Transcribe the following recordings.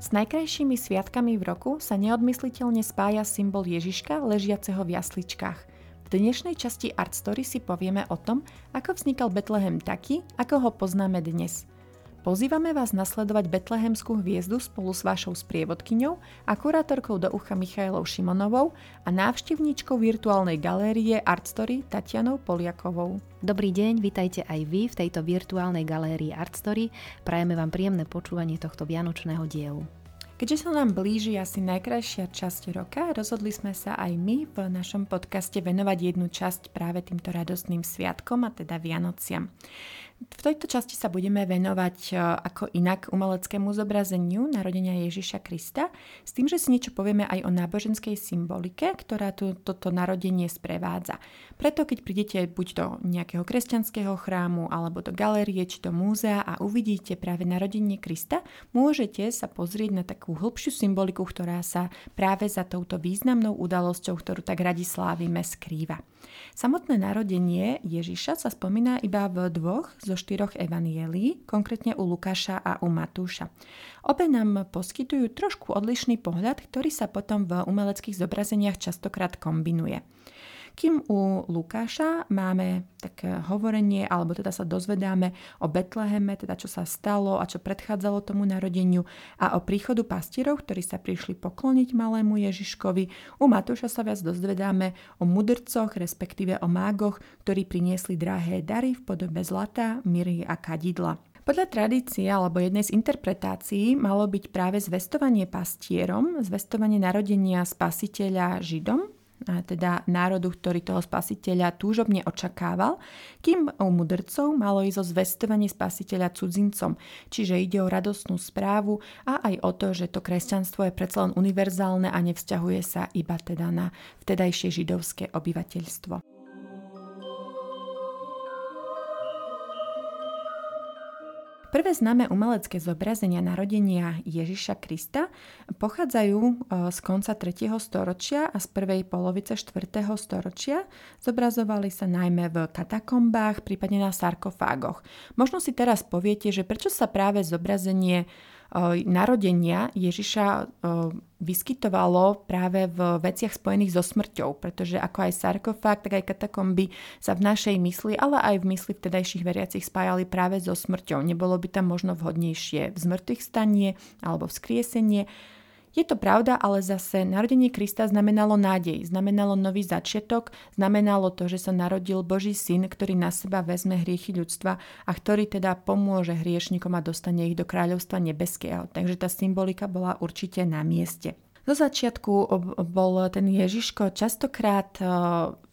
S najkrajšími sviatkami v roku sa neodmysliteľne spája symbol Ježiška ležiaceho v jasličkách. V dnešnej časti Art Story si povieme o tom, ako vznikal Betlehem taký, ako ho poznáme dnes – Pozývame vás nasledovať Betlehemskú hviezdu spolu s vašou sprievodkyňou a kurátorkou do ucha Michailou Šimonovou a návštevníčkou virtuálnej galérie Artstory Tatianou Poliakovou. Dobrý deň, vitajte aj vy v tejto virtuálnej galérii Artstory. Prajeme vám príjemné počúvanie tohto vianočného dielu. Keďže sa nám blíži asi najkrajšia časť roka, rozhodli sme sa aj my v našom podcaste venovať jednu časť práve týmto radostným sviatkom, a teda Vianociam. V tejto časti sa budeme venovať e, ako inak umeleckému zobrazeniu narodenia Ježiša Krista, s tým, že si niečo povieme aj o náboženskej symbolike, ktorá tu, toto narodenie sprevádza. Preto keď prídete buď do nejakého kresťanského chrámu, alebo do galérie, či do múzea a uvidíte práve narodenie Krista, môžete sa pozrieť na takú hĺbšiu symboliku, ktorá sa práve za touto významnou udalosťou, ktorú tak radi slávime, skrýva. Samotné narodenie Ježiša sa spomína iba v dvoch zo štyroch evanielí, konkrétne u Lukáša a u Matúša. Obe nám poskytujú trošku odlišný pohľad, ktorý sa potom v umeleckých zobrazeniach častokrát kombinuje. Kým u Lukáša máme také hovorenie, alebo teda sa dozvedáme o Betleheme, teda čo sa stalo a čo predchádzalo tomu narodeniu a o príchodu pastierov, ktorí sa prišli pokloniť malému Ježiškovi. U Matúša sa viac dozvedáme o mudrcoch, respektíve o mágoch, ktorí priniesli drahé dary v podobe zlata, miry a kadidla. Podľa tradície alebo jednej z interpretácií malo byť práve zvestovanie pastierom, zvestovanie narodenia spasiteľa Židom, teda národu, ktorý toho spasiteľa túžobne očakával, kým u mudrcov malo ísť o zvestovanie spasiteľa cudzincom, čiže ide o radostnú správu a aj o to, že to kresťanstvo je predsa len univerzálne a nevzťahuje sa iba teda na vtedajšie židovské obyvateľstvo. Prvé známe umelecké zobrazenia narodenia Ježiša Krista pochádzajú e, z konca 3. storočia a z prvej polovice 4. storočia. Zobrazovali sa najmä v katakombách, prípadne na sarkofágoch. Možno si teraz poviete, že prečo sa práve zobrazenie narodenia Ježiša vyskytovalo práve v veciach spojených so smrťou, pretože ako aj sarkofág, tak aj katakomby sa v našej mysli, ale aj v mysli vtedajších veriacich spájali práve so smrťou. Nebolo by tam možno vhodnejšie v zmrtvých stanie alebo vzkriesenie, je to pravda, ale zase narodenie Krista znamenalo nádej, znamenalo nový začiatok, znamenalo to, že sa narodil Boží syn, ktorý na seba vezme hriechy ľudstva a ktorý teda pomôže hriešnikom a dostane ich do kráľovstva nebeského. Takže tá symbolika bola určite na mieste. Do začiatku bol ten Ježiško častokrát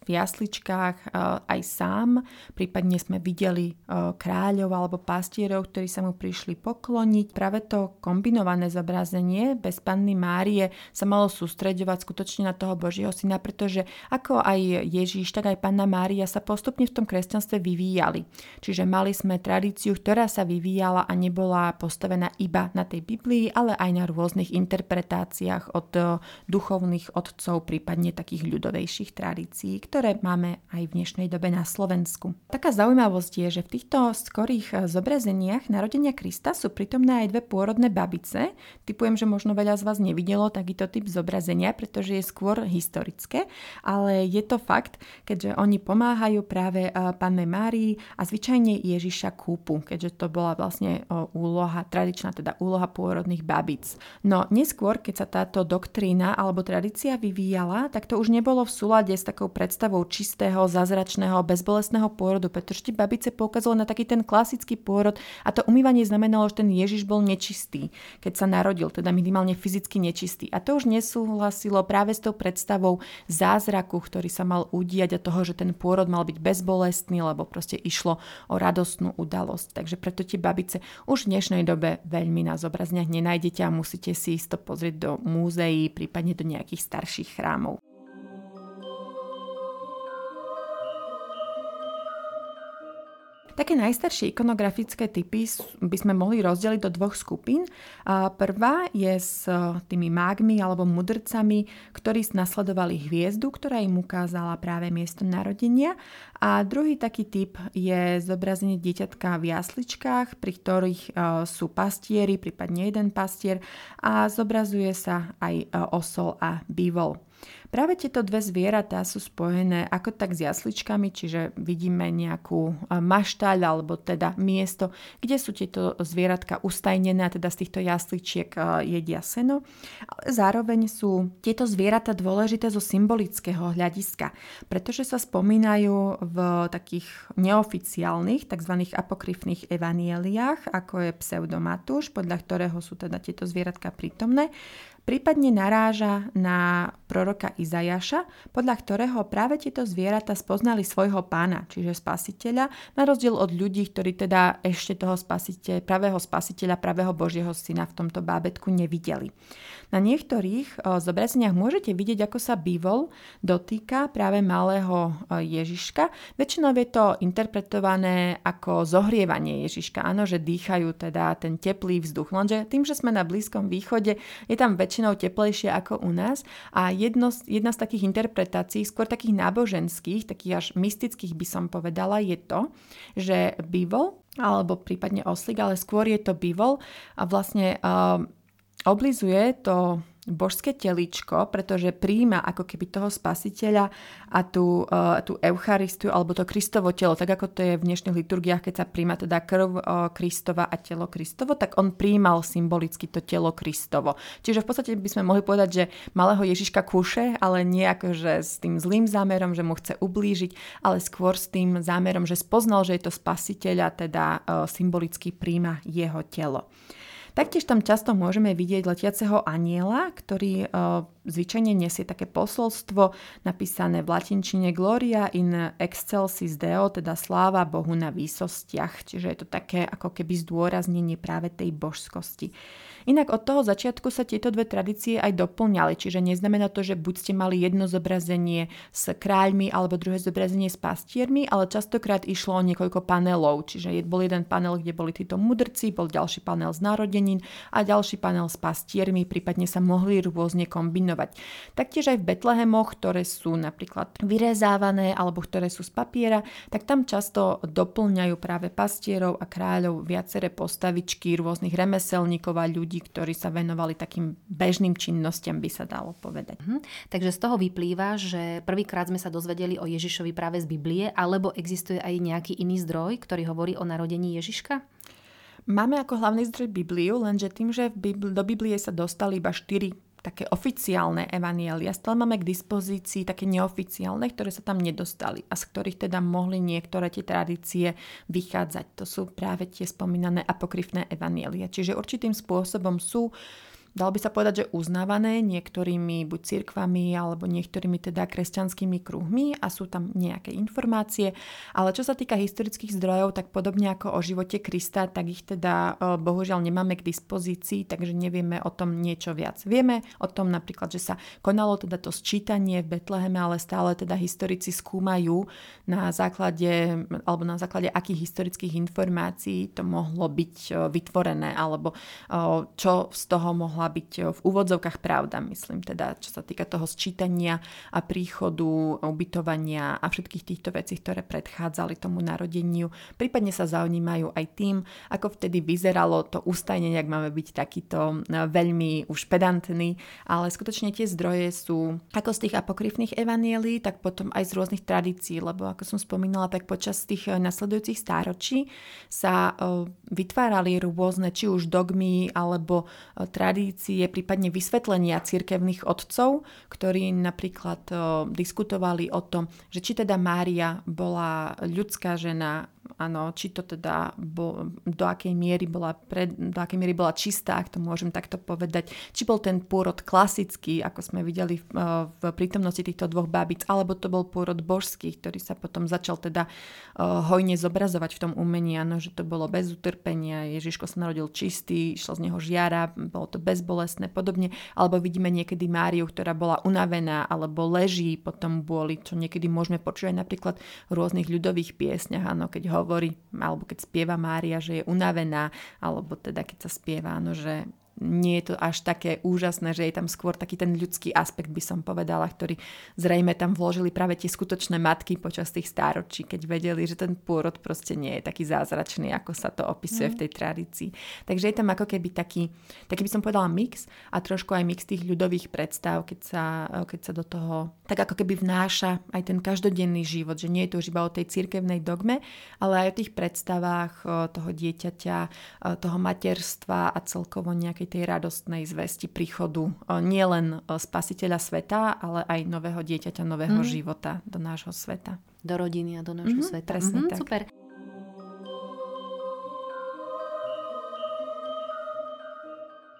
v jasličkách e, aj sám. Prípadne sme videli e, kráľov alebo pastierov, ktorí sa mu prišli pokloniť. Práve to kombinované zobrazenie bez panny Márie sa malo sústreďovať skutočne na toho Božieho syna, pretože ako aj Ježíš, tak aj panna Mária sa postupne v tom kresťanstve vyvíjali. Čiže mali sme tradíciu, ktorá sa vyvíjala a nebola postavená iba na tej Biblii, ale aj na rôznych interpretáciách od e, duchovných otcov, prípadne takých ľudovejších tradícií, ktoré máme aj v dnešnej dobe na Slovensku. Taká zaujímavosť je, že v týchto skorých eh, zobrazeniach narodenia Krista sú pritomné aj dve pôrodné babice. Typujem, že možno veľa z vás nevidelo takýto typ zobrazenia, pretože je skôr historické, ale je to fakt, keďže oni pomáhajú práve eh, Panne Márii a zvyčajne Ježiša kúpu, keďže to bola vlastne eh, úloha, tradičná teda úloha pôrodných babic. No neskôr, keď sa táto doktrína alebo tradícia vyvíjala, tak to už nebolo v súlade s takou predstavou čistého, zázračného, bezbolestného pôrodu, pretože tie babice poukazovali na taký ten klasický pôrod a to umývanie znamenalo, že ten Ježiš bol nečistý, keď sa narodil, teda minimálne fyzicky nečistý. A to už nesúhlasilo práve s tou predstavou zázraku, ktorý sa mal udiať a toho, že ten pôrod mal byť bezbolestný, lebo proste išlo o radostnú udalosť. Takže preto tie babice už v dnešnej dobe veľmi na zobrazniach nenájdete a musíte si isto pozrieť do múzeí, prípadne do nejakých starších chrámov. Také najstaršie ikonografické typy by sme mohli rozdeliť do dvoch skupín. Prvá je s tými mágmi alebo mudrcami, ktorí nasledovali hviezdu, ktorá im ukázala práve miesto narodenia. A druhý taký typ je zobrazenie dieťatka v jasličkách, pri ktorých sú pastieri, prípadne jeden pastier a zobrazuje sa aj osol a bývol. Práve tieto dve zvieratá sú spojené ako tak s jasličkami, čiže vidíme nejakú maštaľ alebo teda miesto, kde sú tieto zvieratka ustajnené a teda z týchto jasličiek jedia seno. Ale zároveň sú tieto zvieratá dôležité zo symbolického hľadiska, pretože sa spomínajú v takých neoficiálnych, tzv. apokryfných evanieliách, ako je pseudomatúš, podľa ktorého sú teda tieto zvieratka prítomné prípadne naráža na proroka Izajaša, podľa ktorého práve tieto zvieratá spoznali svojho pána, čiže spasiteľa, na rozdiel od ľudí, ktorí teda ešte toho spasiteľa, pravého spasiteľa, pravého Božieho syna v tomto bábetku nevideli. Na niektorých o, zobrazeniach môžete vidieť, ako sa bývol dotýka práve malého o, Ježiška. Väčšinou je to interpretované ako zohrievanie Ježiška. Áno, že dýchajú teda ten teplý vzduch. Lenže tým, že sme na Blízkom východe, je tam väčšinou teplejšie ako u nás a jedno, jedna z takých interpretácií, skôr takých náboženských, takých až mystických by som povedala, je to, že bivol alebo prípadne oslík, ale skôr je to bivol a vlastne uh, oblizuje to božské teličko, pretože príjma ako keby toho spasiteľa a tú, uh, tú Eucharistiu alebo to Kristovo telo, tak ako to je v dnešných liturgiách, keď sa príjma teda krv uh, Kristova a telo Kristovo, tak on príjmal symbolicky to telo Kristovo. Čiže v podstate by sme mohli povedať, že malého Ježiška kúše, ale nie ako, že s tým zlým zámerom, že mu chce ublížiť, ale skôr s tým zámerom, že spoznal, že je to spasiteľ a teda uh, symbolicky príjma jeho telo. Taktiež tam často môžeme vidieť letiaceho aniela, ktorý uh, zvyčajne nesie také posolstvo napísané v latinčine Gloria in excelsis Deo, teda sláva Bohu na výsostiach. Čiže je to také ako keby zdôraznenie práve tej božskosti. Inak od toho začiatku sa tieto dve tradície aj doplňali, čiže neznamená to, že buď ste mali jedno zobrazenie s kráľmi alebo druhé zobrazenie s pastiermi, ale častokrát išlo o niekoľko panelov, čiže bol jeden panel, kde boli títo mudrci, bol ďalší panel z narodenín a ďalší panel s pastiermi, prípadne sa mohli rôzne kombinovať. Taktiež aj v Betlehemoch, ktoré sú napríklad vyrezávané alebo ktoré sú z papiera, tak tam často doplňajú práve pastierov a kráľov viaceré postavičky rôznych remeselníkov a ľudí, ľudí, ktorí sa venovali takým bežným činnostiam, by sa dalo povedať. Mhm. Takže z toho vyplýva, že prvýkrát sme sa dozvedeli o Ježišovi práve z Biblie, alebo existuje aj nejaký iný zdroj, ktorý hovorí o narodení Ježiška? Máme ako hlavný zdroj Bibliu, lenže tým, že do Biblie sa dostali iba štyri také oficiálne evanielia. Stále máme k dispozícii také neoficiálne, ktoré sa tam nedostali a z ktorých teda mohli niektoré tie tradície vychádzať. To sú práve tie spomínané apokryfné evanielia. Čiže určitým spôsobom sú dalo by sa povedať, že uznávané niektorými buď cirkvami alebo niektorými teda kresťanskými kruhmi a sú tam nejaké informácie, ale čo sa týka historických zdrojov, tak podobne ako o živote Krista, tak ich teda e, bohužiaľ nemáme k dispozícii, takže nevieme o tom niečo viac. Vieme o tom napríklad, že sa konalo teda to sčítanie v Betleheme, ale stále teda historici skúmajú na základe, alebo na základe akých historických informácií to mohlo byť e, vytvorené, alebo e, čo z toho mohla byť eh, v úvodzovkách pravda, myslím teda, čo sa týka toho sčítania a príchodu, ubytovania a všetkých týchto vecí, ktoré predchádzali tomu narodeniu. Prípadne sa zaujímajú aj tým, ako vtedy vyzeralo to ustajnenie, ak máme byť takýto eh, veľmi už pedantný, ale skutočne tie zdroje sú ako z tých apokryfných evanielí, tak potom aj z rôznych tradícií, lebo ako som spomínala, tak počas tých eh, nasledujúcich stáročí sa vytvárali rôzne či už dogmy alebo tradície tradície, prípadne vysvetlenia cirkevných otcov, ktorí napríklad diskutovali o tom, že či teda Mária bola ľudská žena áno, či to teda bo, do akej miery bola pred, do akej miery bola čistá, ak to môžem takto povedať, či bol ten pôrod klasický, ako sme videli v, e, v prítomnosti týchto dvoch bábic, alebo to bol pôrod božský, ktorý sa potom začal teda uh, hojne zobrazovať v tom umení, áno, že to bolo bez utrpenia, Ježiško sa narodil čistý, išlo z neho žiara, bolo to bezbolestné, podobne, alebo vidíme niekedy Máriu, ktorá bola unavená, alebo leží potom boli, čo niekedy môžeme počuť aj napríklad v rôznych ľudových piesňach, áno, keď ho hovorí, alebo keď spieva Mária, že je unavená, alebo teda keď sa spieva, no, že nie je to až také úžasné, že je tam skôr taký ten ľudský aspekt, by som povedala, ktorý zrejme tam vložili práve tie skutočné matky počas tých stáročí, keď vedeli, že ten pôrod proste nie je taký zázračný, ako sa to opisuje mm. v tej tradícii. Takže je tam ako keby taký, taký by som povedala mix a trošku aj mix tých ľudových predstav, keď sa, keď sa do toho tak ako keby vnáša aj ten každodenný život, že nie je to už iba o tej cirkevnej dogme, ale aj o tých predstavách toho dieťaťa, toho materstva a celkovo nejakej tej radostnej zvesti príchodu nielen spasiteľa sveta, ale aj nového dieťaťa, nového mm. života do nášho sveta. Do rodiny a do nášho mm-hmm, sveta. Presne mm-hmm, tak. Super.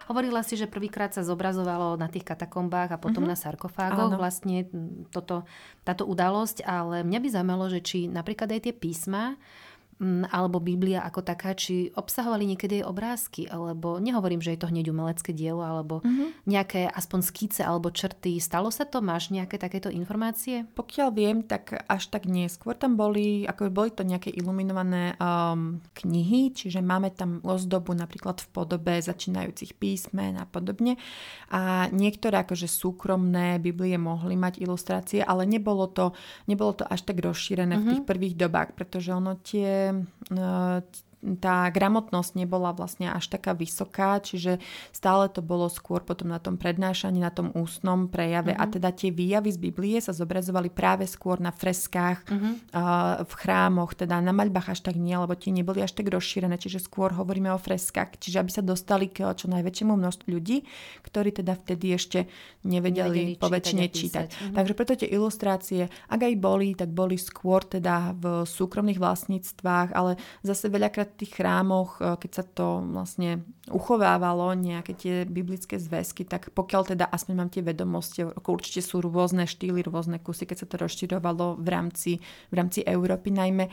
Hovorila si, že prvýkrát sa zobrazovalo na tých katakombách a potom mm-hmm. na sarkofágoch Áno. vlastne toto, táto udalosť, ale mňa by zaujímalo, že či napríklad aj tie písma alebo Biblia ako taká, či obsahovali niekedy aj obrázky, alebo nehovorím, že je to hneď umelecké dielo, alebo mm-hmm. nejaké aspoň skíce alebo črty. Stalo sa to? Máš nejaké takéto informácie? Pokiaľ viem, tak až tak nie. Skôr tam boli, ako boli to nejaké iluminované um, knihy, čiže máme tam ozdobu napríklad v podobe začínajúcich písmen a podobne. A niektoré akože súkromné Biblie mohli mať ilustrácie, ale nebolo to, nebolo to až tak rozšírené mm-hmm. v tých mhm. prvých dobách, pretože ono tie uh, tá gramotnosť nebola vlastne až taká vysoká, čiže stále to bolo skôr potom na tom prednášaní, na tom ústnom prejave mm-hmm. a teda tie výjavy z Biblie sa zobrazovali práve skôr na freskách mm-hmm. uh, v chrámoch, teda na maľbách až tak nie, lebo tie neboli až tak rozšírené, čiže skôr hovoríme o freskách, čiže aby sa dostali k čo najväčšiemu množstvu ľudí, ktorí teda vtedy ešte nevedeli, nevedeli poväčšine čítať. čítať. Mm-hmm. Takže preto tie ilustrácie, ak aj boli, tak boli skôr teda v súkromných vlastníctvách, ale zase veľakrát v tých chrámoch, e, keď sa to vlastne uchovávalo, nejaké tie biblické zväzky, tak pokiaľ teda aspoň mám tie vedomosti, určite sú rôzne štýly, rôzne kusy, keď sa to rozširovalo v rámci, v rámci Európy najmä,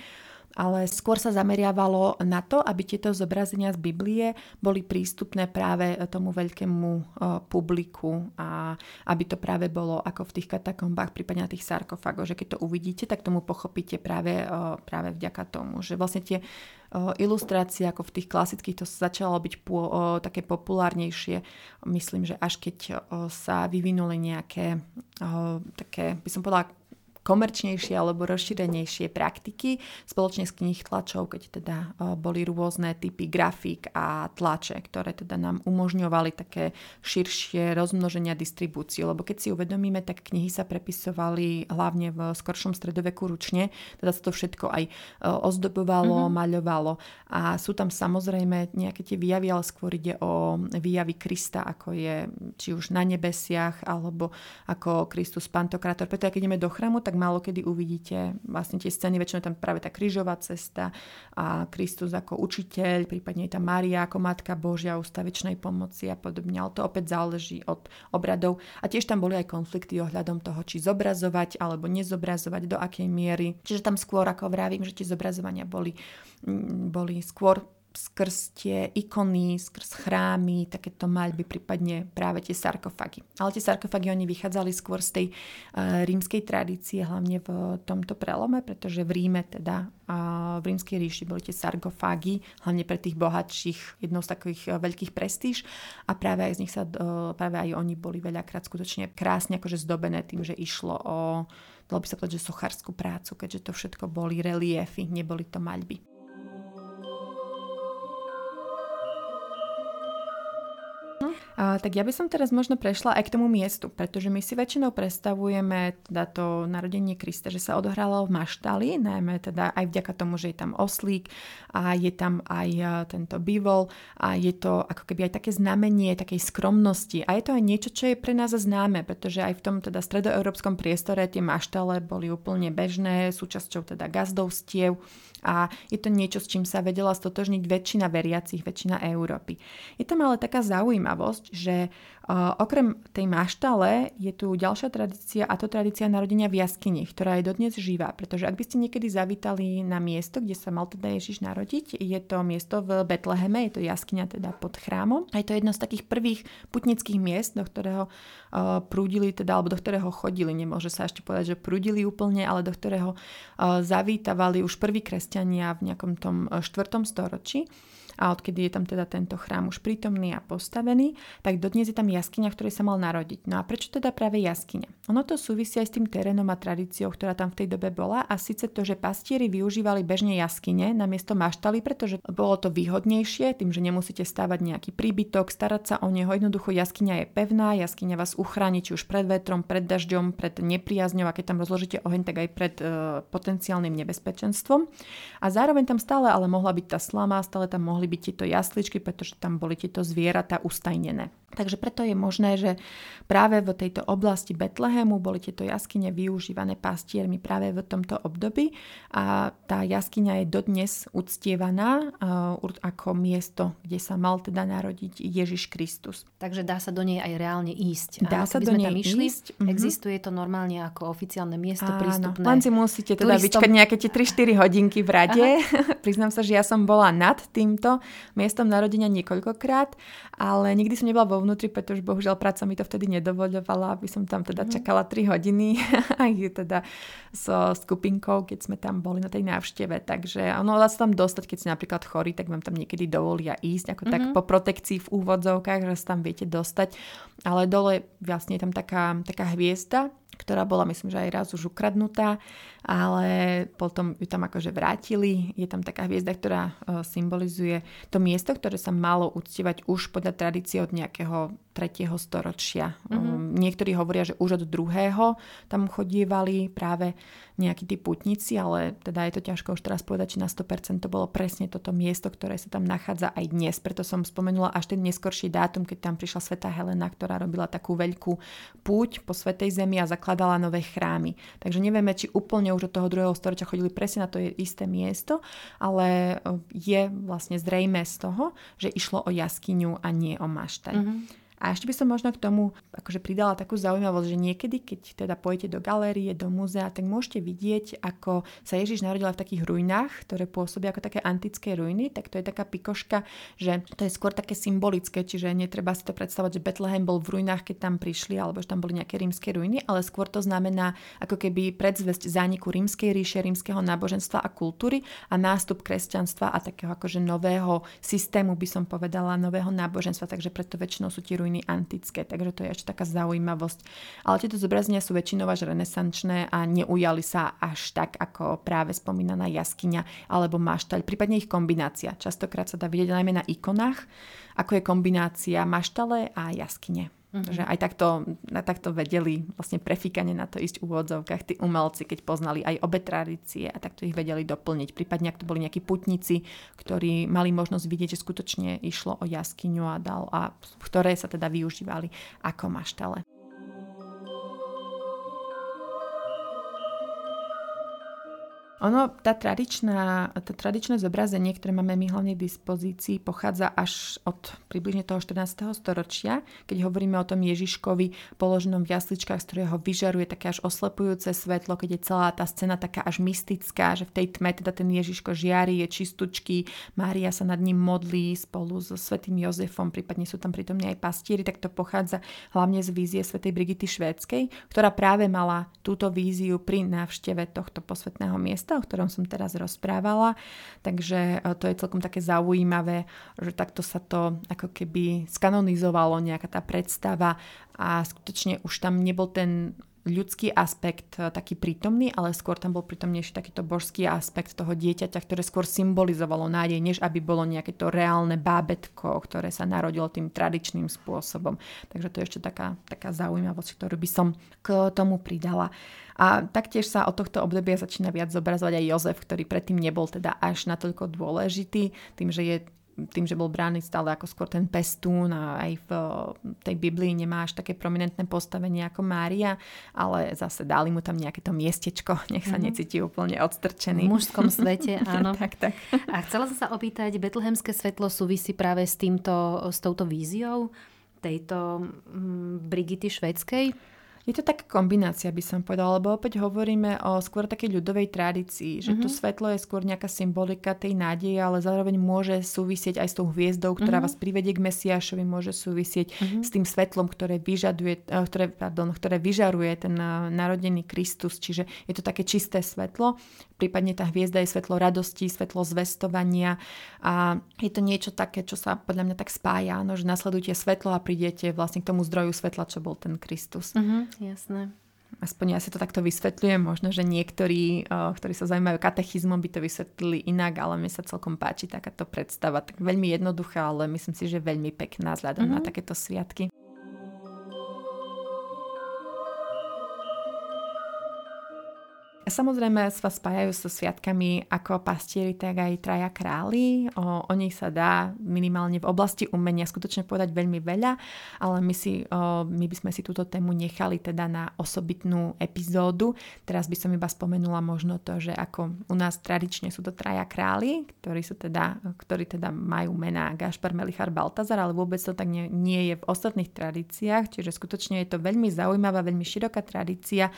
ale skôr sa zameriavalo na to, aby tieto zobrazenia z Biblie boli prístupné práve tomu veľkému uh, publiku a aby to práve bolo ako v tých katakombách, prípadne na tých sarkofágoch, že keď to uvidíte, tak tomu pochopíte práve, uh, práve vďaka tomu, že vlastne tie uh, ilustrácie ako v tých klasických to začalo byť také populárnejšie. Myslím, že až keď sa vyvinuli nejaké také, by som povedala, komerčnejšie alebo rozšírenejšie praktiky spoločne s knih tlačov, keď teda boli rôzne typy grafík a tlače, ktoré teda nám umožňovali také širšie rozmnoženia distribúciu. Lebo keď si uvedomíme, tak knihy sa prepisovali hlavne v skoršom stredoveku ručne, teda sa to všetko aj ozdobovalo, mm-hmm. maľovalo a sú tam samozrejme nejaké tie výjavy, ale skôr ide o výjavy Krista, ako je či už na nebesiach, alebo ako Kristus Pantokrator. Preto keď ideme do chrámu, tak tak málo kedy uvidíte vlastne tie scény, väčšinou tam práve tá krížová cesta a Kristus ako učiteľ, prípadne je tam Mária ako Matka Božia ústavečnej pomoci a podobne, ale to opäť záleží od obradov. A tiež tam boli aj konflikty ohľadom toho, či zobrazovať alebo nezobrazovať, do akej miery. Čiže tam skôr, ako vravím, že tie zobrazovania boli, boli skôr skrz tie ikony, skrz chrámy, takéto maľby, prípadne práve tie sarkofágy. Ale tie sarkofágy oni vychádzali skôr z tej uh, rímskej tradície, hlavne v tomto prelome, pretože v Ríme teda uh, v rímskej ríši boli tie sarkofágy, hlavne pre tých bohatších, jednou z takých uh, veľkých prestíž a práve aj z nich sa, uh, práve aj oni boli veľakrát skutočne krásne akože zdobené tým, že išlo o dalo by sa povedať, že sochárskú prácu, keďže to všetko boli reliefy, neboli to maľby. A, tak ja by som teraz možno prešla aj k tomu miestu, pretože my si väčšinou predstavujeme teda to narodenie Krista, že sa odohralo v Maštali, najmä teda aj vďaka tomu, že je tam oslík a je tam aj tento bývol a je to ako keby aj také znamenie takej skromnosti a je to aj niečo, čo je pre nás známe, pretože aj v tom teda stredoeurópskom priestore tie maštale boli úplne bežné, súčasťou teda gazdovstiev a je to niečo, s čím sa vedela stotožniť väčšina veriacich, väčšina Európy. Je tam ale taká zaujímavosť, že uh, okrem tej maštale je tu ďalšia tradícia a to tradícia narodenia v jaskyni, ktorá je dodnes živá. Pretože ak by ste niekedy zavítali na miesto, kde sa mal teda Ježiš narodiť, je to miesto v Betleheme, je to jaskyňa teda pod chrámom. A je to jedno z takých prvých putnických miest, do ktorého uh, prúdili teda, alebo do ktorého chodili. Nemôže sa ešte povedať, že prúdili úplne, ale do ktorého uh, zavítavali už prví kresťania v nejakom tom 4. storočí a odkedy je tam teda tento chrám už prítomný a postavený, tak dodnes je tam jaskyňa, v ktorej sa mal narodiť. No a prečo teda práve jaskyňa? Ono to súvisí aj s tým terénom a tradíciou, ktorá tam v tej dobe bola a síce to, že pastieri využívali bežne jaskyne na miesto maštaly, pretože bolo to výhodnejšie, tým, že nemusíte stavať nejaký príbytok, starať sa o neho. Jednoducho jaskyňa je pevná, jaskyňa vás uchráni či už pred vetrom, pred dažďom, pred nepriazňou a keď tam rozložíte oheň, tak aj pred e, potenciálnym nebezpečenstvom. A zároveň tam stále ale mohla byť tá slama, stále tam mohli byť tieto jasličky, pretože tam boli tieto zvieratá ustajnené. Takže preto je možné, že práve v tejto oblasti Betlehemu boli tieto jaskyne využívané pastiermi práve v tomto období a tá jaskyňa je dodnes uctievaná uh, ako miesto, kde sa mal teda narodiť Ježiš Kristus. Takže dá sa do nej aj reálne ísť. Dá sa do nej tam išli, ísť. Uh-huh. Existuje to normálne ako oficiálne miesto Áno, prístupné. Len si musíte teda turistom. vyčkať nejaké tie 3-4 hodinky v rade. Priznám sa, že ja som bola nad týmto miestom narodenia niekoľkokrát, ale nikdy som nebola vo vnútri, pretože bohužiaľ práca mi to vtedy nedovoľovala, aby som tam teda mhm. čakala 3 hodiny aj teda so skupinkou, keď sme tam boli na tej návšteve. Takže ono dá sa tam dostať, keď si napríklad chorí, tak vám tam niekedy dovolia ísť, ako mm-hmm. tak mhm. po protekcii v úvodzovkách, že sa tam viete dostať. Ale dole vlastne je tam taká, taká hviezda, ktorá bola myslím, že aj raz už ukradnutá, ale potom ju tam akože vrátili. Je tam taká hviezda, ktorá uh, symbolizuje to miesto, ktoré sa malo uctievať už podľa tradície od nejakého 3. storočia. Mm-hmm. Um, niektorí hovoria, že už od druhého tam chodievali práve nejakí tí putníci, ale teda je to ťažko už teraz povedať, či na 100% to bolo presne toto miesto, ktoré sa tam nachádza aj dnes. Preto som spomenula až ten neskorší dátum, keď tam prišla Sveta Helena, ktorá robila takú veľkú púť po Svetej Zemi a zakladala nové chrámy. Takže nevieme, či úplne už od toho druhého storočia chodili presne na to isté miesto, ale je vlastne zrejme z toho, že išlo o jaskyňu a nie o maštaň. Mm-hmm. A ešte by som možno k tomu akože pridala takú zaujímavosť, že niekedy, keď teda pôjdete do galérie, do múzea, tak môžete vidieť, ako sa Ježiš narodila v takých ruinách, ktoré pôsobia ako také antické ruiny, tak to je taká pikoška, že to je skôr také symbolické, čiže netreba si to predstavovať, že Betlehem bol v ruinách, keď tam prišli, alebo že tam boli nejaké rímske ruiny, ale skôr to znamená ako keby predzvesť zániku rímskej ríše, rímskeho náboženstva a kultúry a nástup kresťanstva a takého akože nového systému, by som povedala, nového náboženstva, takže preto väčšinou sú tie ruiny antické, takže to je ešte taká zaujímavosť. Ale tieto zobrazenia sú väčšinou až renesančné a neujali sa až tak ako práve spomínaná jaskyňa alebo maštaľ, prípadne ich kombinácia. Častokrát sa dá vidieť najmä na ikonách, ako je kombinácia maštale a jaskyne. Mm-hmm. Že aj takto, takto vedeli vlastne prefíkane na to ísť v úvodzovkách tí umelci, keď poznali aj obe tradície a takto ich vedeli doplniť. Prípadne ak to boli nejakí putníci, ktorí mali možnosť vidieť, že skutočne išlo o jaskyňu a dal, a ktoré sa teda využívali ako maštale. Ono, tá tradičná, to tradičné zobrazenie, ktoré máme my hlavne v dispozícii, pochádza až od približne toho 14. storočia, keď hovoríme o tom Ježiškovi položenom v jasličkách, z ktorého vyžaruje také až oslepujúce svetlo, keď je celá tá scéna taká až mystická, že v tej tme teda ten Ježiško žiari, je čistučký, Mária sa nad ním modlí spolu so svetým Jozefom, prípadne sú tam pritomní aj pastieri, tak to pochádza hlavne z vízie svetej Brigity Švédskej, ktorá práve mala túto víziu pri návšteve tohto posvetného miesta o ktorom som teraz rozprávala. Takže e, to je celkom také zaujímavé, že takto sa to ako keby skanonizovalo, nejaká tá predstava a skutočne už tam nebol ten ľudský aspekt e, taký prítomný, ale skôr tam bol prítomnejší takýto božský aspekt toho dieťaťa, ktoré skôr symbolizovalo nádej, než aby bolo nejaké to reálne bábetko, ktoré sa narodilo tým tradičným spôsobom. Takže to je ešte taká, taká zaujímavosť, ktorú by som k tomu pridala. A taktiež sa od tohto obdobia začína viac zobrazovať aj Jozef, ktorý predtým nebol teda až natoľko dôležitý, tým, že je tým, že bol brány stále ako skôr ten pestún a aj v tej Biblii nemá až také prominentné postavenie ako Mária, ale zase dali mu tam nejaké to miestečko, nech sa mm-hmm. necíti úplne odstrčený. V mužskom svete, áno. tak, tak. A chcela som sa opýtať, betlehemské svetlo súvisí práve s, týmto, s touto víziou? tejto mm, Brigity švedskej? Je to taká kombinácia, by som povedala, lebo opäť hovoríme o skôr takej ľudovej tradícii, že mm-hmm. to svetlo je skôr nejaká symbolika tej nádeje, ale zároveň môže súvisieť aj s tou hviezdou, ktorá mm-hmm. vás privedie k Mesiašovi, môže súvisieť mm-hmm. s tým svetlom, ktoré, vyžaduje, eh, ktoré, pardon, ktoré vyžaruje ten eh, narodený Kristus, čiže je to také čisté svetlo, prípadne tá hviezda je svetlo radosti, svetlo zvestovania a je to niečo také, čo sa podľa mňa tak spája, no, že nasledujete svetlo a prídete vlastne k tomu zdroju svetla, čo bol ten Kristus. Mm-hmm. Jasné. Aspoň ja si to takto vysvetľujem. Možno, že niektorí, ktorí sa zaujímajú katechizmom, by to vysvetlili inak, ale mne sa celkom páči takáto predstava. Tak veľmi jednoduchá, ale myslím si, že veľmi pekná vzhľadom mm-hmm. na takéto sviatky. Samozrejme sa spájajú so sviatkami ako pastieri, tak aj traja králi. O, o nich sa dá minimálne v oblasti umenia skutočne povedať veľmi veľa, ale my, si, o, my by sme si túto tému nechali teda na osobitnú epizódu. Teraz by som iba spomenula možno to, že ako u nás tradične sú to traja králi, ktorí, sú teda, ktorí teda majú mená Gašpar, Melichar, Baltazar, ale vôbec to tak nie, nie je v ostatných tradíciách, čiže skutočne je to veľmi zaujímavá, veľmi široká tradícia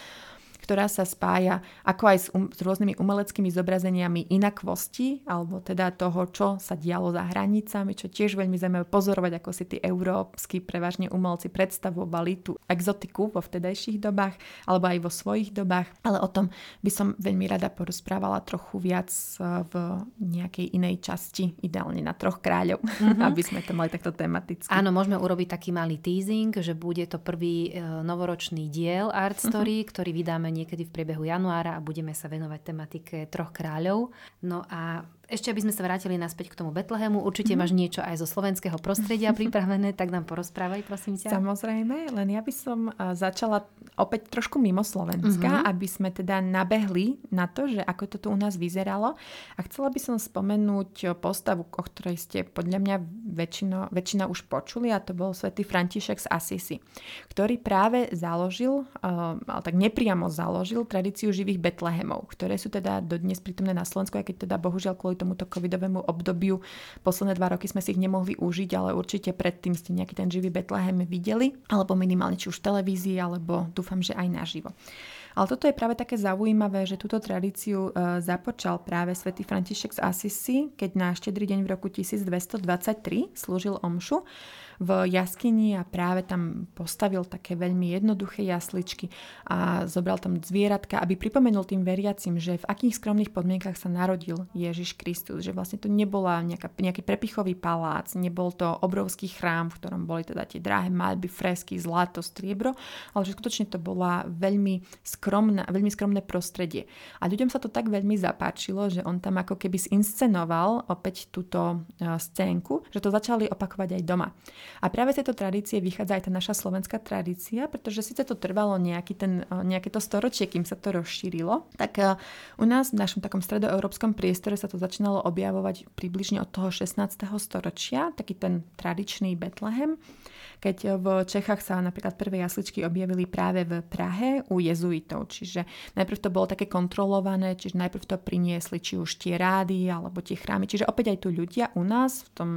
ktorá sa spája ako aj s, um, s rôznymi umeleckými zobrazeniami inakvosti, alebo teda toho, čo sa dialo za hranicami, čo tiež veľmi zaujímavé pozorovať, ako si tí európsky prevažne umelci predstavovali tú exotiku vo vtedajších dobách, alebo aj vo svojich dobách. Ale o tom by som veľmi rada porozprávala trochu viac e, v nejakej inej časti, ideálne na troch kráľov, mm-hmm. aby sme to mali takto tematicky. Áno, môžeme urobiť taký malý teasing, že bude to prvý e, novoročný diel Art Story, mm-hmm. ktorý vydáme niekedy v priebehu januára a budeme sa venovať tematike troch kráľov. No a ešte, aby sme sa vrátili naspäť k tomu Betlehemu, určite mm-hmm. máš niečo aj zo slovenského prostredia pripravené, tak nám porozprávaj, prosím ťa. Samozrejme, len ja by som začala opäť trošku mimo Slovenska, mm-hmm. aby sme teda nabehli na to, že ako to tu u nás vyzeralo. A chcela by som spomenúť postavu, o ktorej ste podľa mňa väčšino, väčšina už počuli, a to bol svätý František z Asisi, ktorý práve založil, ale tak nepriamo založil tradíciu živých Betlehemov, ktoré sú teda dodnes prítomné na Slovensku, aj keď teda bohužiaľ kvôli tomuto covidovému obdobiu. Posledné dva roky sme si ich nemohli užiť, ale určite predtým ste nejaký ten živý Betlehem videli, alebo minimálne či už v televízii, alebo dúfam, že aj naživo. Ale toto je práve také zaujímavé, že túto tradíciu e, započal práve svätý František z Assisi, keď na štedrý deň v roku 1223 slúžil omšu v jaskyni a práve tam postavil také veľmi jednoduché jasličky a zobral tam zvieratka, aby pripomenul tým veriacim, že v akých skromných podmienkach sa narodil Ježiš Kristus, že vlastne to nebola nejaká, nejaký prepichový palác, nebol to obrovský chrám, v ktorom boli teda tie drahé maľby, fresky, zlato, striebro, ale že skutočne to bola veľmi skromná, veľmi skromné prostredie. A ľuďom sa to tak veľmi zapáčilo, že on tam ako keby zinscenoval opäť túto scénku, že to začali opakovať aj doma. A práve z tejto tradície vychádza aj tá naša slovenská tradícia, pretože síce to trvalo nejaký ten, eh, nejaké to storočie, kým sa to rozšírilo, tak eh, u nás v našom takom stredoeurópskom priestore sa to začínalo objavovať približne od toho 16. storočia, taký ten tradičný Betlehem keď v Čechách sa napríklad prvé jasličky objavili práve v Prahe u jezuitov. Čiže najprv to bolo také kontrolované, čiže najprv to priniesli či už tie rády alebo tie chrámy. Čiže opäť aj tu ľudia u nás v tom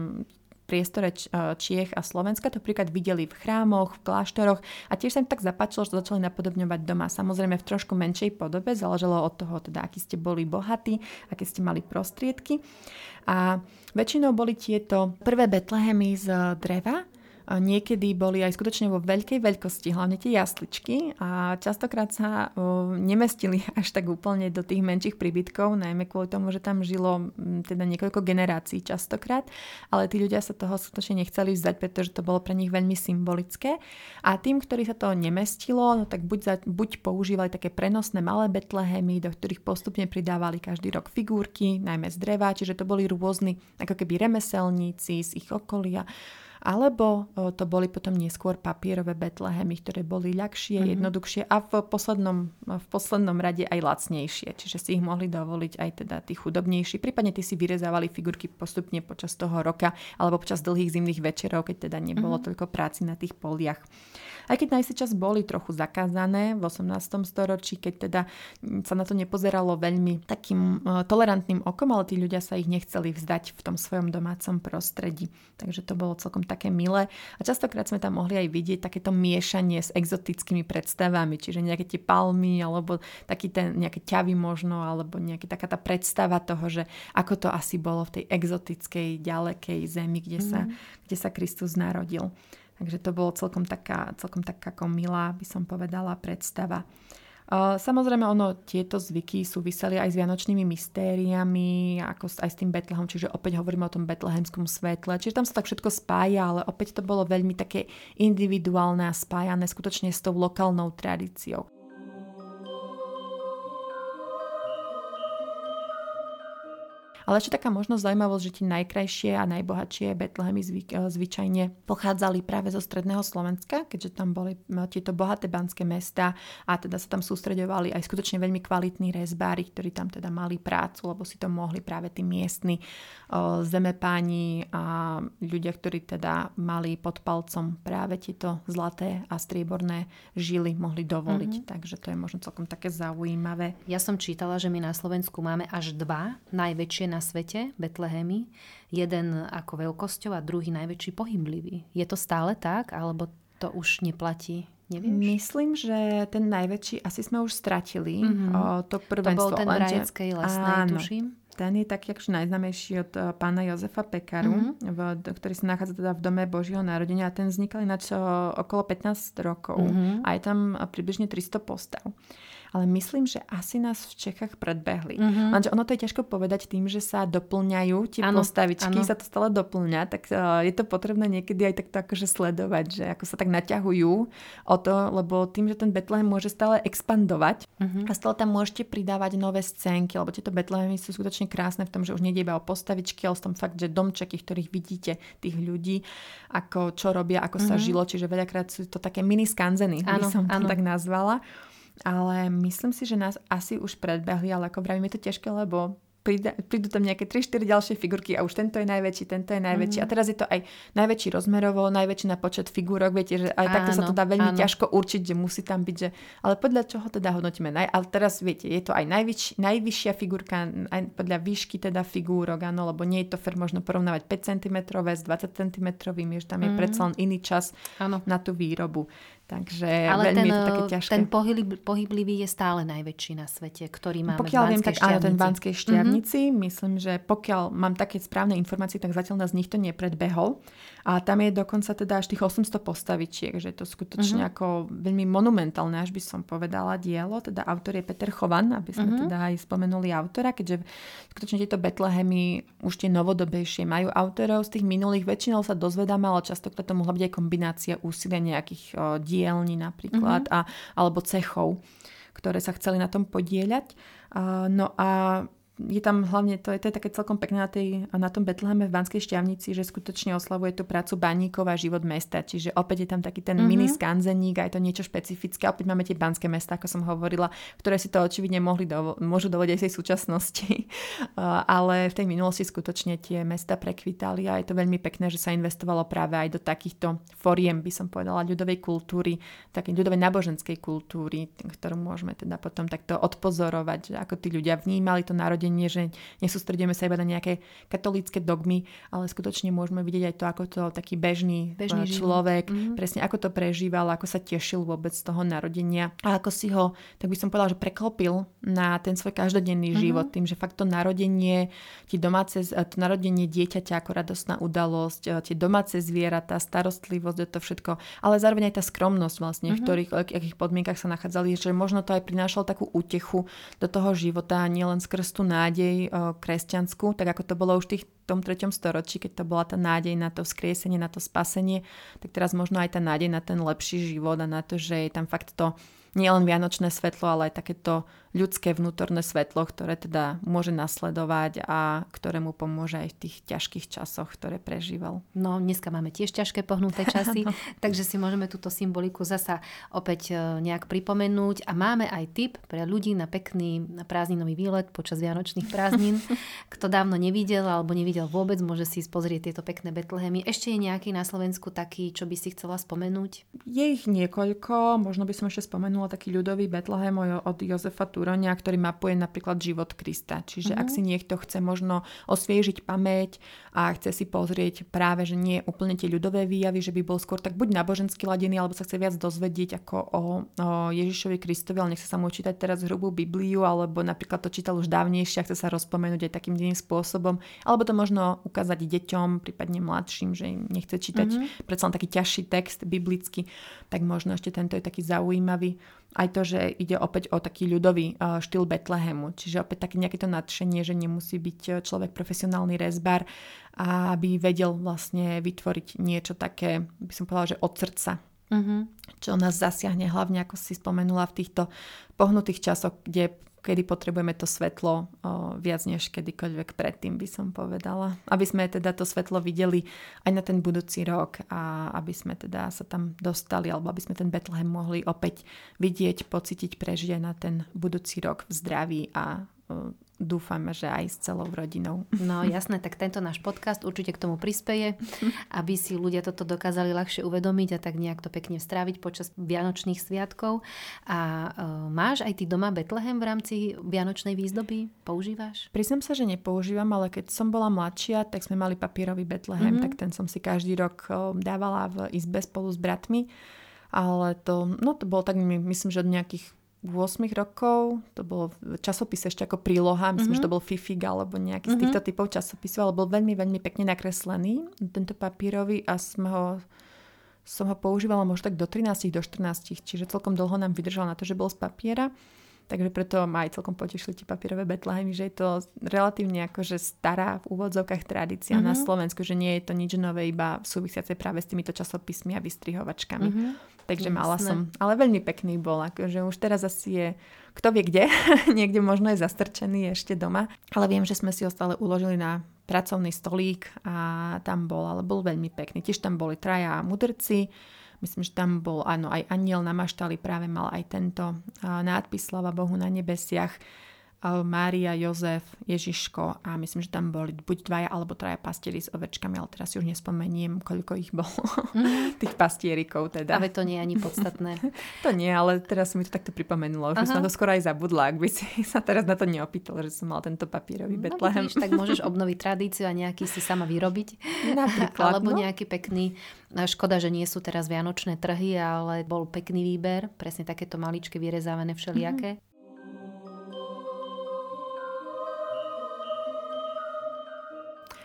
priestore e, Čiech a Slovenska to príklad videli v chrámoch, v kláštoroch a tiež sa im tak zapáčilo, že začali napodobňovať doma. Samozrejme v trošku menšej podobe, záležalo od toho, teda, aký ste boli bohatí, aké ste mali prostriedky. A väčšinou boli tieto prvé Betlehemy z dreva, niekedy boli aj skutočne vo veľkej veľkosti, hlavne tie jasličky. A častokrát sa nemestili až tak úplne do tých menších príbytkov, najmä kvôli tomu, že tam žilo teda niekoľko generácií častokrát, ale tí ľudia sa toho skutočne nechceli vzdať, pretože to bolo pre nich veľmi symbolické. A tým, ktorí sa to nemestilo, no tak buď, za, buď používali také prenosné malé betlehemy, do ktorých postupne pridávali každý rok figurky, najmä z dreva, čiže to boli rôzni ako keby remeselníci z ich okolia, alebo to boli potom neskôr papierové betlehemy, ktoré boli ľahšie, mm-hmm. jednoduchšie a v poslednom, v poslednom rade aj lacnejšie. Čiže si ich mohli dovoliť aj teda tí chudobnejší. Prípadne tí si vyrezávali figurky postupne počas toho roka alebo počas dlhých zimných večerov, keď teda nebolo mm-hmm. toľko práci na tých poliach. Aj keď na istý čas boli trochu zakázané v 18. storočí, keď teda sa na to nepozeralo veľmi takým uh, tolerantným okom, ale tí ľudia sa ich nechceli vzdať v tom svojom domácom prostredí. Takže to bolo celkom také milé. A častokrát sme tam mohli aj vidieť takéto miešanie s exotickými predstavami, čiže nejaké tie palmy, alebo taký ten nejaké ťavy možno, alebo nejaká taká tá predstava toho, že ako to asi bolo v tej exotickej, ďalekej zemi, kde, mm. sa, mhm. kde sa Kristus narodil. Takže to bolo celkom taká, celkom taká milá, by som povedala, predstava. Samozrejme, ono, tieto zvyky súviseli aj s vianočnými mystériami, ako aj s tým Betlehom, čiže opäť hovoríme o tom betlehemskom svetle. Čiže tam sa tak všetko spája, ale opäť to bolo veľmi také individuálne a spájané skutočne s tou lokálnou tradíciou. Ale ešte taká možnosť zaujímavosť, že tie najkrajšie a najbohatšie Betlehemy zvyk, eh, zvyčajne pochádzali práve zo stredného Slovenska, keďže tam boli tieto bohaté banské mesta a teda sa tam sústredovali aj skutočne veľmi kvalitní rezbári, ktorí tam teda mali prácu, lebo si to mohli práve tí miestni eh, zemepáni a ľudia, ktorí teda mali pod palcom práve tieto zlaté a strieborné žily mohli dovoliť. Mm-hmm. Takže to je možno celkom také zaujímavé. Ja som čítala, že my na Slovensku máme až dva najväčšie na svete, Betlehemy, jeden ako veľkosťou a druhý najväčší pohyblivý. Je to stále tak, alebo to už neplatí? Nevieš? Myslím, že ten najväčší asi sme už stratili. Mm-hmm. O, to prvenstvo. To bol ten v Rajeckej lesnej, áno, tuším. Ten je taký akože najznamejší od uh, pána Jozefa Pekaru, mm-hmm. v, ktorý sa nachádza teda v dome Božieho narodenia a ten vznikal ináč okolo 15 rokov mm-hmm. a je tam približne 300 postav ale myslím, že asi nás v Čechách predbehli. Mm-hmm. Lenže ono to je ťažko povedať tým, že sa doplňajú tie ano, postavičky, ano. sa to stále doplňa, tak uh, je to potrebné niekedy aj takto akože sledovať, že ako sa tak naťahujú o to, lebo tým, že ten Betlehem môže stále expandovať mm-hmm. a stále tam môžete pridávať nové scénky, lebo tieto Betlehemy sú skutočne krásne v tom, že už nejde iba o postavičky, ale v tom fakt, že domčeky, ktorých vidíte tých ľudí, ako čo robia, ako mm-hmm. sa mhm. žilo, čiže veľakrát sú to také mini skanzeny, by som to tak nazvala ale myslím si, že nás asi už predbehli, ale ako vravím, je to ťažké, lebo prídu tam nejaké 3-4 ďalšie figurky a už tento je najväčší, tento je najväčší. Mm. A teraz je to aj najväčší rozmerovo, najväčší na počet figúrok. Viete, že aj áno, takto sa to dá veľmi áno. ťažko určiť, že musí tam byť. Že... Ale podľa čoho teda hodnotíme? Naj... Ale teraz viete, je to aj najvyš... najvyššia figurka, aj podľa výšky teda figúrok, áno, lebo nie je to fer možno porovnávať 5 cm s 20 cm, že tam je mm. predsa len iný čas áno. na tú výrobu. Takže Ale ten, je to také ťažké. ten pohyb, pohyblivý je stále najväčší na svete, ktorý máme pokiaľ v viem, tak áno, ten v Banskej šťavnici. Mm-hmm. Myslím, že pokiaľ mám také správne informácie, tak zatiaľ nás nikto nepredbehol. A tam je dokonca teda až tých 800 postavičiek, že je to skutočne mm-hmm. ako veľmi monumentálne, až by som povedala, dielo. Teda autor je Peter Chovan, aby sme mm-hmm. teda aj spomenuli autora, keďže skutočne tieto Betlehemy už tie novodobejšie majú autorov. Z tých minulých väčšinou sa dozvedáme, ale častokrát to mohla byť aj kombinácia úsilia nejakých o, dielní napríklad, mm-hmm. a, alebo cechov ktoré sa chceli na tom podieľať. Uh, no a je tam hlavne, to je, to je také celkom pekné na, tej, na tom Betleheme v Banskej šťavnici, že skutočne oslavuje tú prácu baníkov a život mesta. Čiže opäť je tam taký ten mm-hmm. mini skanzeník a je to niečo špecifické. Opäť máme tie banské mesta, ako som hovorila, ktoré si to očividne mohli dovo- môžu dovoliť aj tej súčasnosti. Ale v tej minulosti skutočne tie mesta prekvitali a je to veľmi pekné, že sa investovalo práve aj do takýchto foriem, by som povedala, ľudovej kultúry, takej ľudovej náboženskej kultúry, ktorú môžeme teda potom takto odpozorovať, ako tí ľudia vnímali to narodenie narodenie, že nesústredíme sa iba na nejaké katolícke dogmy, ale skutočne môžeme vidieť aj to, ako to taký bežný, bežný eh, človek, mm-hmm. presne ako to prežíval, ako sa tešil vôbec z toho narodenia a ako si ho, tak by som povedala, že preklopil na ten svoj každodenný mm-hmm. život tým, že fakt to narodenie, tie domáce, eh, to narodenie dieťaťa ako radostná udalosť, eh, tie domáce zvieratá, starostlivosť, to všetko, ale zároveň aj tá skromnosť vlastne, mm-hmm. v mhm. ktorých, akých podmienkach sa nachádzali, že možno to aj prinášalo takú útechu do toho života, nielen skrz tú nádej kresťanskú, tak ako to bolo už v tých, tom 3. storočí, keď to bola tá nádej na to vzkriesenie, na to spasenie, tak teraz možno aj tá nádej na ten lepší život a na to, že je tam fakt to nielen vianočné svetlo, ale aj takéto ľudské vnútorné svetlo, ktoré teda môže nasledovať a ktoré mu pomôže aj v tých ťažkých časoch, ktoré prežíval. No, dneska máme tiež ťažké pohnuté časy, no. takže si môžeme túto symboliku zasa opäť e, nejak pripomenúť a máme aj tip pre ľudí na pekný prázdninový výlet počas Vianočných prázdnin. Kto dávno nevidel alebo nevidel vôbec, môže si pozrieť tieto pekné Betlehemy. Ešte je nejaký na Slovensku taký, čo by si chcela spomenúť? Je ich niekoľko, možno by som ešte spomenula taký ľudový Betlehem od Jozefa Turonia, ktorý mapuje napríklad život Krista. Čiže mm-hmm. ak si niekto chce možno osviežiť pamäť a chce si pozrieť práve, že nie úplne tie ľudové výjavy, že by bol skôr tak buď náboženský ladený, alebo sa chce viac dozvedieť ako o, o Ježišovi Kristovi, ale nechce sa mu čítať teraz hrubú Bibliu, alebo napríklad to čítal už dávnejšie a chce sa rozpomenúť aj takým iným spôsobom, alebo to možno ukázať deťom, prípadne mladším, že im nechce čítať mm-hmm. predsa len taký ťažší text biblický, tak možno ešte tento je taký zaujímavý aj to, že ide opäť o taký ľudový uh, štýl Betlehemu. Čiže opäť také nejaké to nadšenie, že nemusí byť uh, človek profesionálny rezbar, aby vedel vlastne vytvoriť niečo také, by som povedala, že od srdca. Uh-huh. Čo nás zasiahne hlavne, ako si spomenula, v týchto pohnutých časoch, kde kedy potrebujeme to svetlo o, viac než kedykoľvek predtým, by som povedala. Aby sme teda to svetlo videli aj na ten budúci rok a aby sme teda sa tam dostali, alebo aby sme ten Betlehem mohli opäť vidieť, pocítiť, prežiť aj na ten budúci rok v zdraví a dúfame, že aj s celou rodinou. No jasné, tak tento náš podcast určite k tomu prispeje, aby si ľudia toto dokázali ľahšie uvedomiť a tak nejak to pekne stráviť počas Vianočných sviatkov. A uh, máš aj ty doma Betlehem v rámci Vianočnej výzdoby? Používaš? Priznám sa, že nepoužívam, ale keď som bola mladšia, tak sme mali papierový Betlehem, mm-hmm. tak ten som si každý rok dávala v izbe spolu s bratmi. Ale to, no to bolo tak, myslím, že od nejakých 8 rokov, to bolo v časopise ešte ako príloha, myslím, mm-hmm. že to mhm. bol Fifig alebo nejaký mm-hmm. z týchto mhm. typov časopisov, ale bol veľmi, veľmi pekne nakreslený, tento papírový a sme ho, som ho používala možno tak do 13, do 14, čiže celkom dlho nám vydržal na to, že bol z papiera. Takže preto ma aj celkom potešili tie papierové betlehemy, že je to relatívne akože stará v úvodzovkách tradícia mm-hmm. na mhm. Slovensku, že nie je to nič nové, iba súvisiace práve s týmito časopismi a vystrihovačkami. Mm-hmm. Takže Jasné. mala som, ale veľmi pekný bol, akože už teraz asi je, kto vie kde, niekde možno je zastrčený ešte doma, ale viem, že sme si ho stále uložili na pracovný stolík a tam bol, ale bol veľmi pekný. Tiež tam boli traja mudrci, Myslím, že tam bol áno, aj aniel na maštali práve mal aj tento nádpis Slava Bohu na nebesiach. Mária, Jozef, Ježiško a myslím, že tam boli buď dvaja alebo traja pastieri s ovečkami, ale teraz si už nespomeniem, koľko ich bolo, mm. tých pastierikov teda. Ale to nie je ani podstatné. to nie, ale teraz mi to takto pripomenulo, že som to skoro aj zabudla, ak by si sa teraz na to neopýtal, že som mal tento papierový no, Betlehem. Vidíš, tak môžeš obnoviť tradíciu a nejaký si sama vyrobiť. Napríklad. alebo no. nejaký pekný, škoda, že nie sú teraz vianočné trhy, ale bol pekný výber, presne takéto maličké vyrezávané všelijaké. Mm.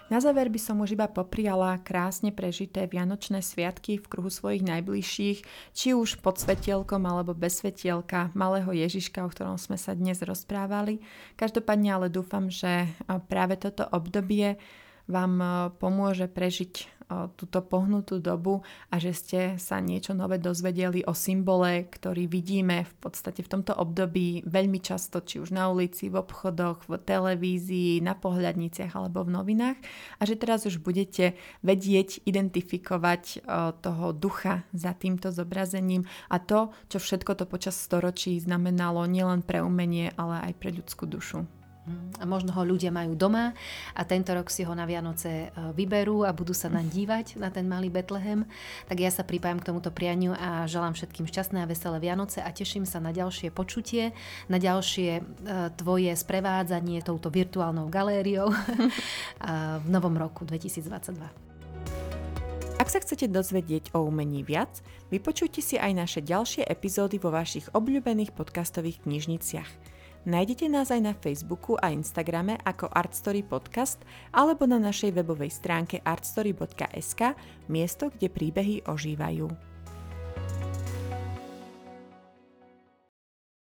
Na záver by som už iba popriala krásne prežité vianočné sviatky v kruhu svojich najbližších, či už pod svetielkom alebo bez svetielka malého Ježiška, o ktorom sme sa dnes rozprávali. Každopádne ale dúfam, že práve toto obdobie vám pomôže prežiť túto pohnutú dobu a že ste sa niečo nové dozvedeli o symbole, ktorý vidíme v podstate v tomto období veľmi často, či už na ulici, v obchodoch, v televízii, na pohľadniciach alebo v novinách a že teraz už budete vedieť identifikovať toho ducha za týmto zobrazením a to, čo všetko to počas storočí znamenalo nielen pre umenie, ale aj pre ľudskú dušu. A možno ho ľudia majú doma a tento rok si ho na Vianoce e, vyberú a budú sa naň dívať na ten malý Betlehem. Tak ja sa pripájam k tomuto prianiu a želám všetkým šťastné a veselé Vianoce a teším sa na ďalšie počutie, na ďalšie e, tvoje sprevádzanie touto virtuálnou galériou v novom roku 2022. Ak sa chcete dozvedieť o umení viac, vypočujte si aj naše ďalšie epizódy vo vašich obľúbených podcastových knižniciach. Nájdete nás aj na Facebooku a Instagrame ako Artstory Podcast alebo na našej webovej stránke artstory.sk, miesto, kde príbehy ožívajú.